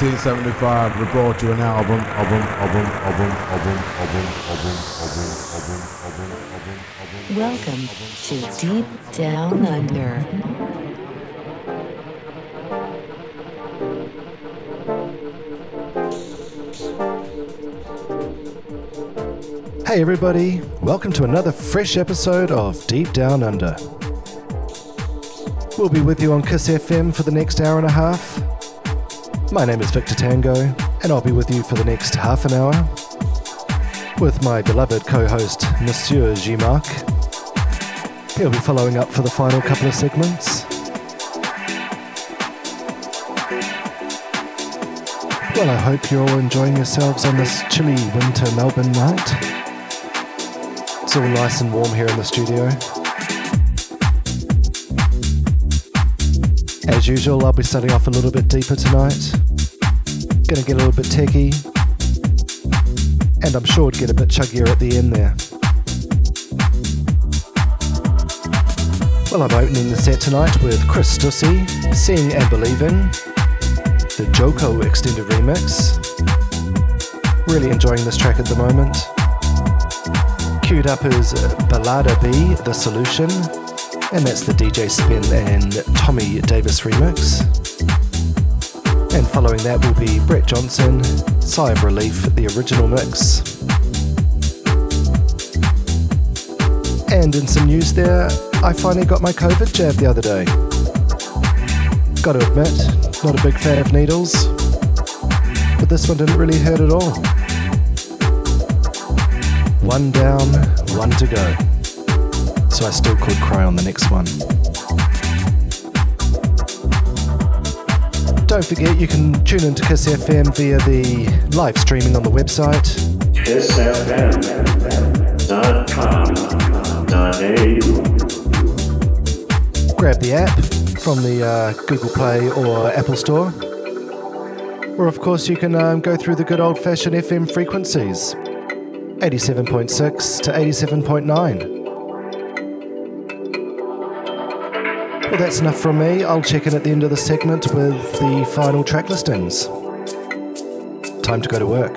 1975, we brought you an album, album, album, album, album, album, album, album, album, album, album. Welcome to Deep Down Under. Hey everybody, welcome to another fresh episode of Deep Down Under. We'll be with you on Kiss FM for the next hour and a half. My name is Victor Tango, and I'll be with you for the next half an hour with my beloved co-host Monsieur G-Mark. He'll be following up for the final couple of segments. Well, I hope you're all enjoying yourselves on this chilly winter Melbourne night. It's all nice and warm here in the studio. As usual, I'll be starting off a little bit deeper tonight. Gonna get a little bit techy. And I'm sure to get a bit chuggier at the end there. Well, I'm opening the set tonight with Chris Stussy, Seeing and Believing, the DJOKO extended remix. Really enjoying this track at the moment. Queued up is Badala B, The Solution, and that's the DJ Spen and Thommy Davis remix. And following that will be Brett Johnson, Sigh of Relief, the original mix. And in some news there, I finally got my COVID jab the other day. Got to admit, not a big fan of needles, but this one didn't really hurt at all. One down, one to go. So I still could cry on the next one. Don't forget you can tune into Kiss FM via the live streaming on the website. KissFM.com.au Grab the app from the uh, Google Play or Apple Store. Or, of course, you can um, go through the good old fashioned FM frequencies 87.6 to 87.9. Well, that's enough from me. I'll check in at the end of the segment with the final track listings. Time to go to work.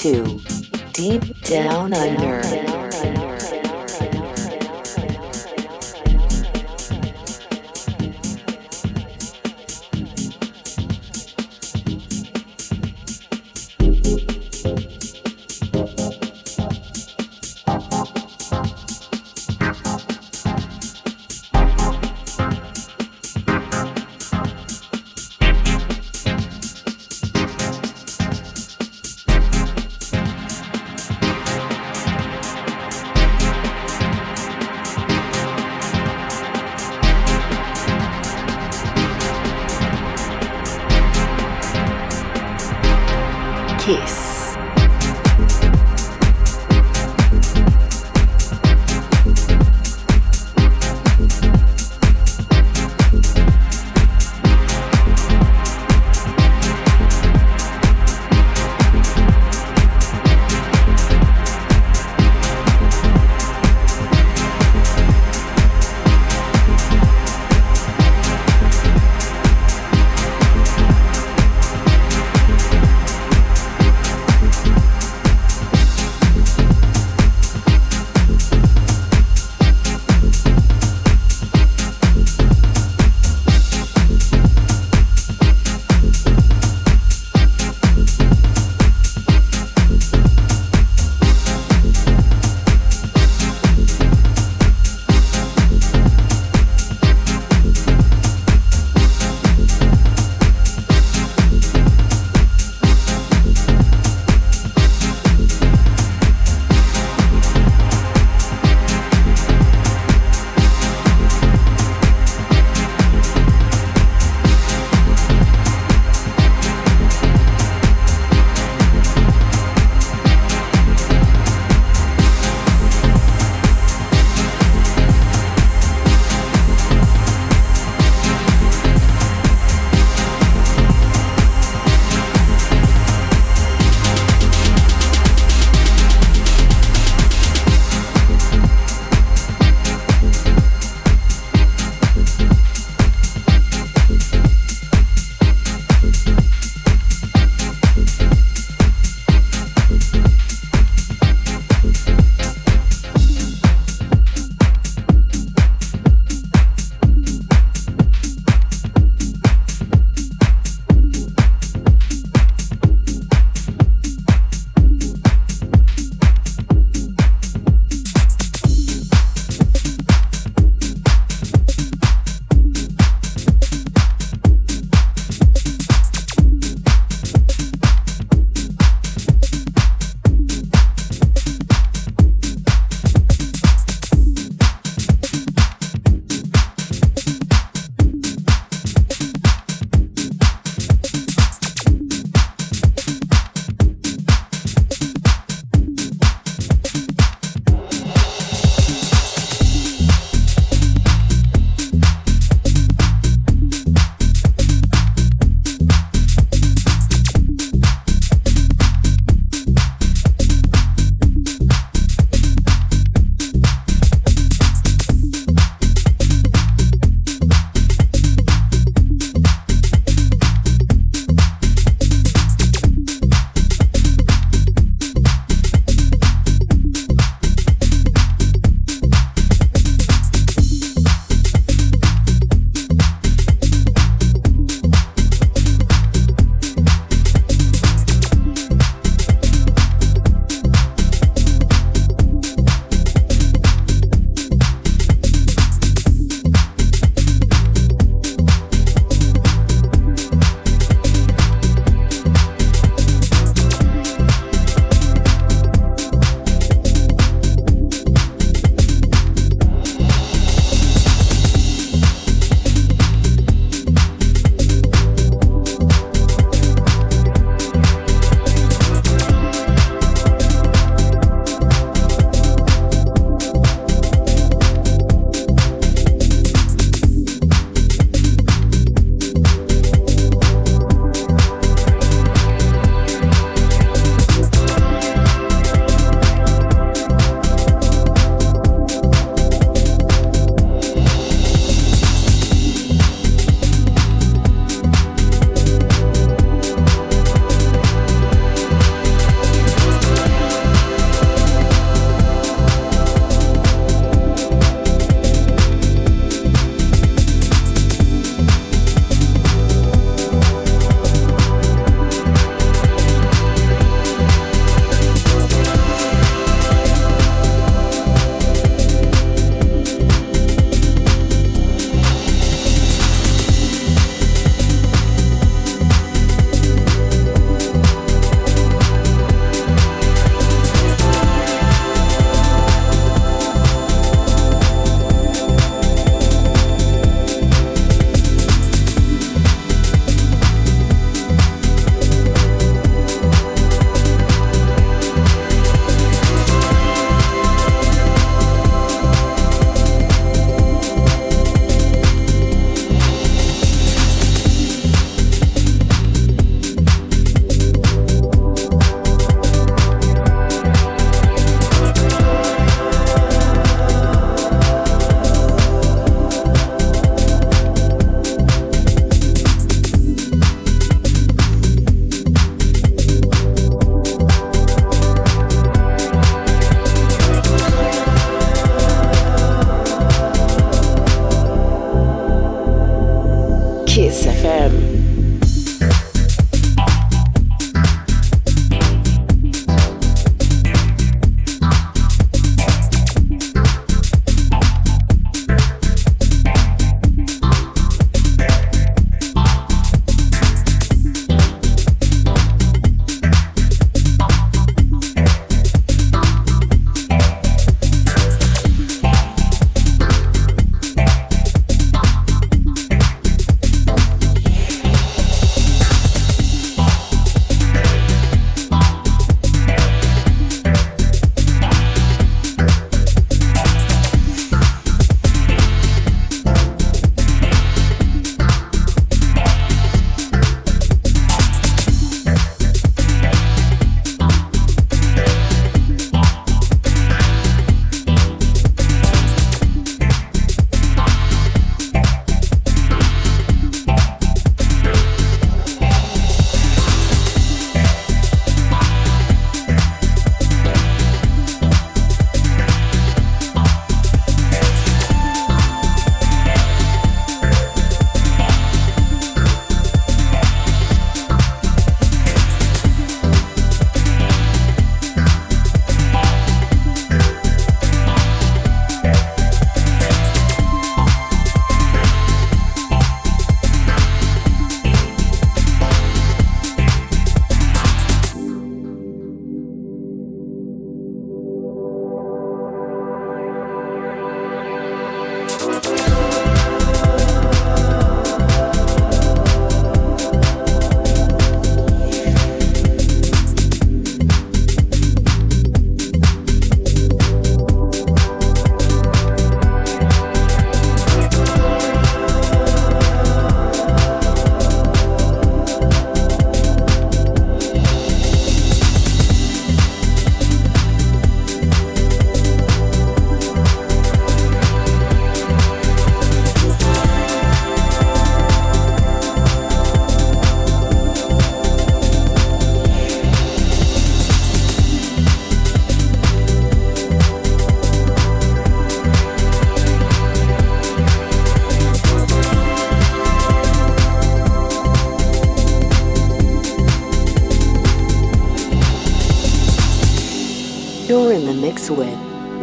Somebody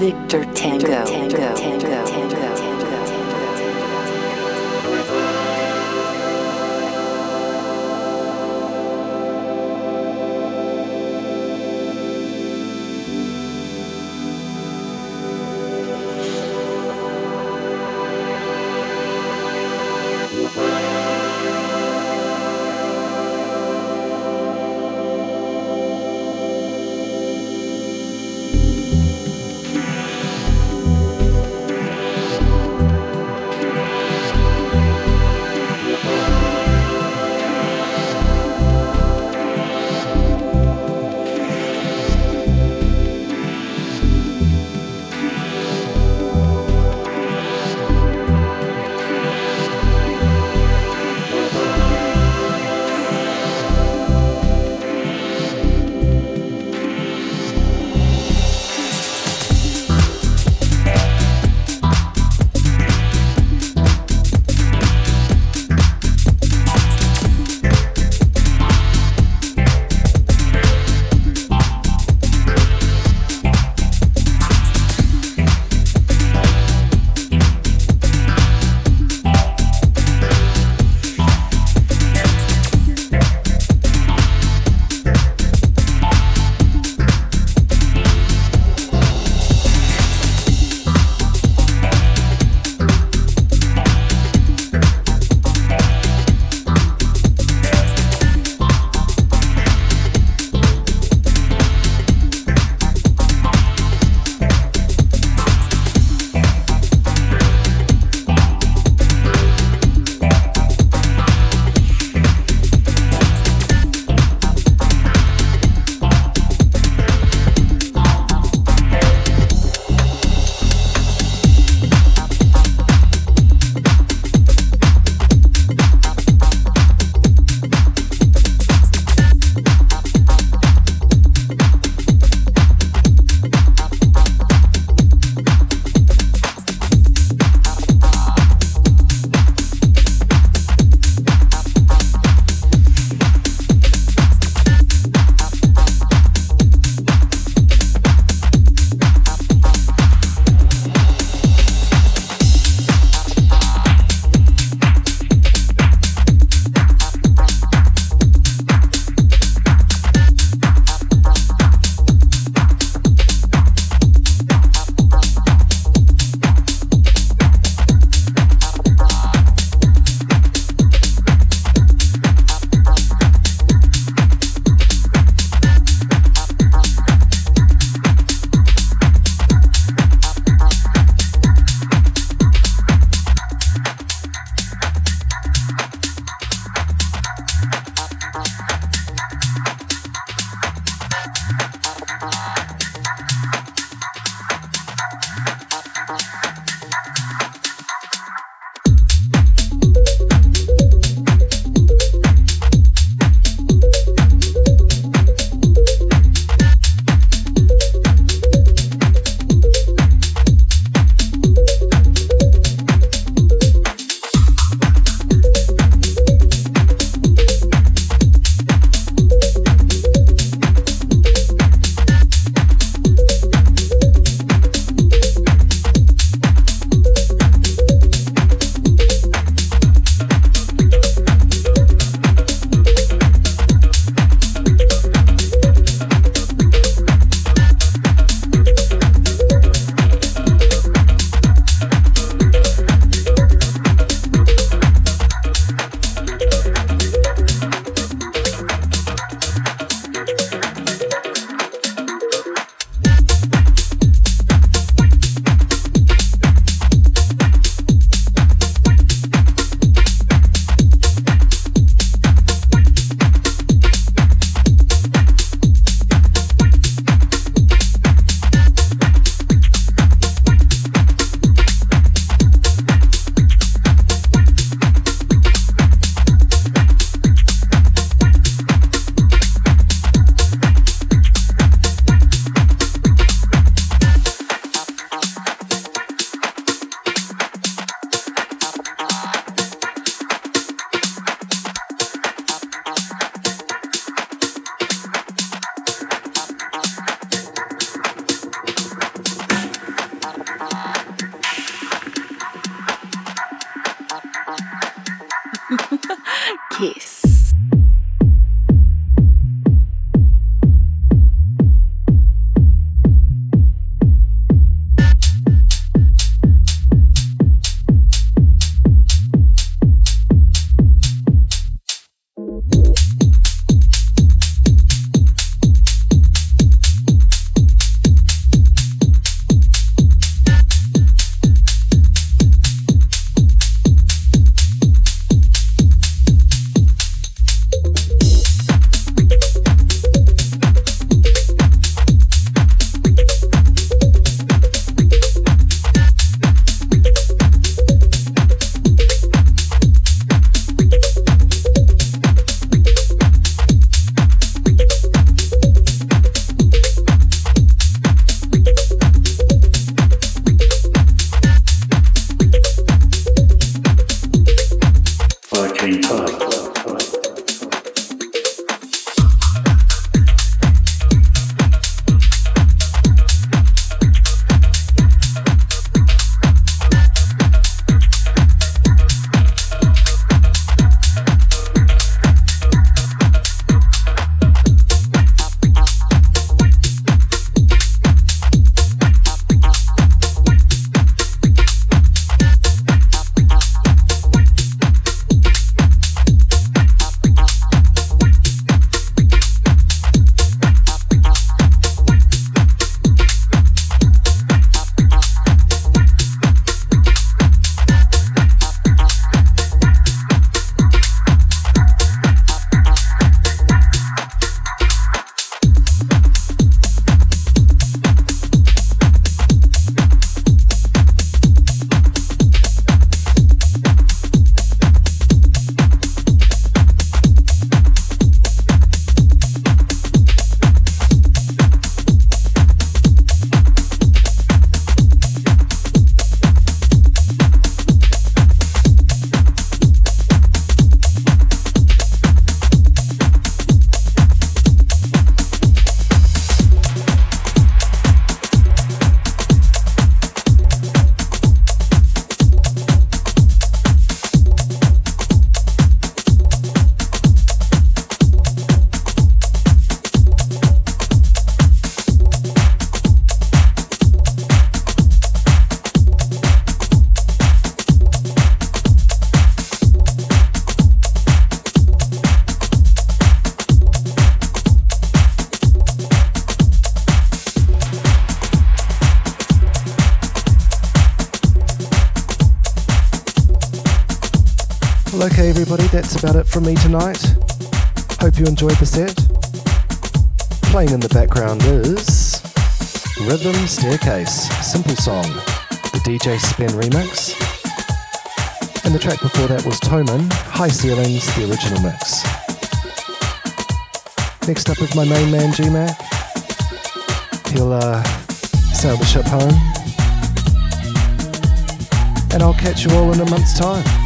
Victor Tango. About it from me tonight. Hope you enjoyed the set. Playing in the background is Rhythm Staircase, Simple Song, the DJ Spen remix. And the track before that was Toman, High Ceilings, the original mix. Next up is my main man, GMAC. He'll uh, sail the ship home. And I'll catch you all in a month's time.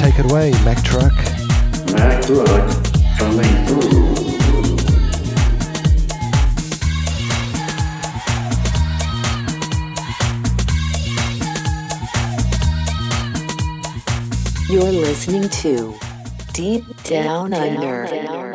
Take it away, Mac Truck. Mac Truck coming through. You're listening to Deep Down Under.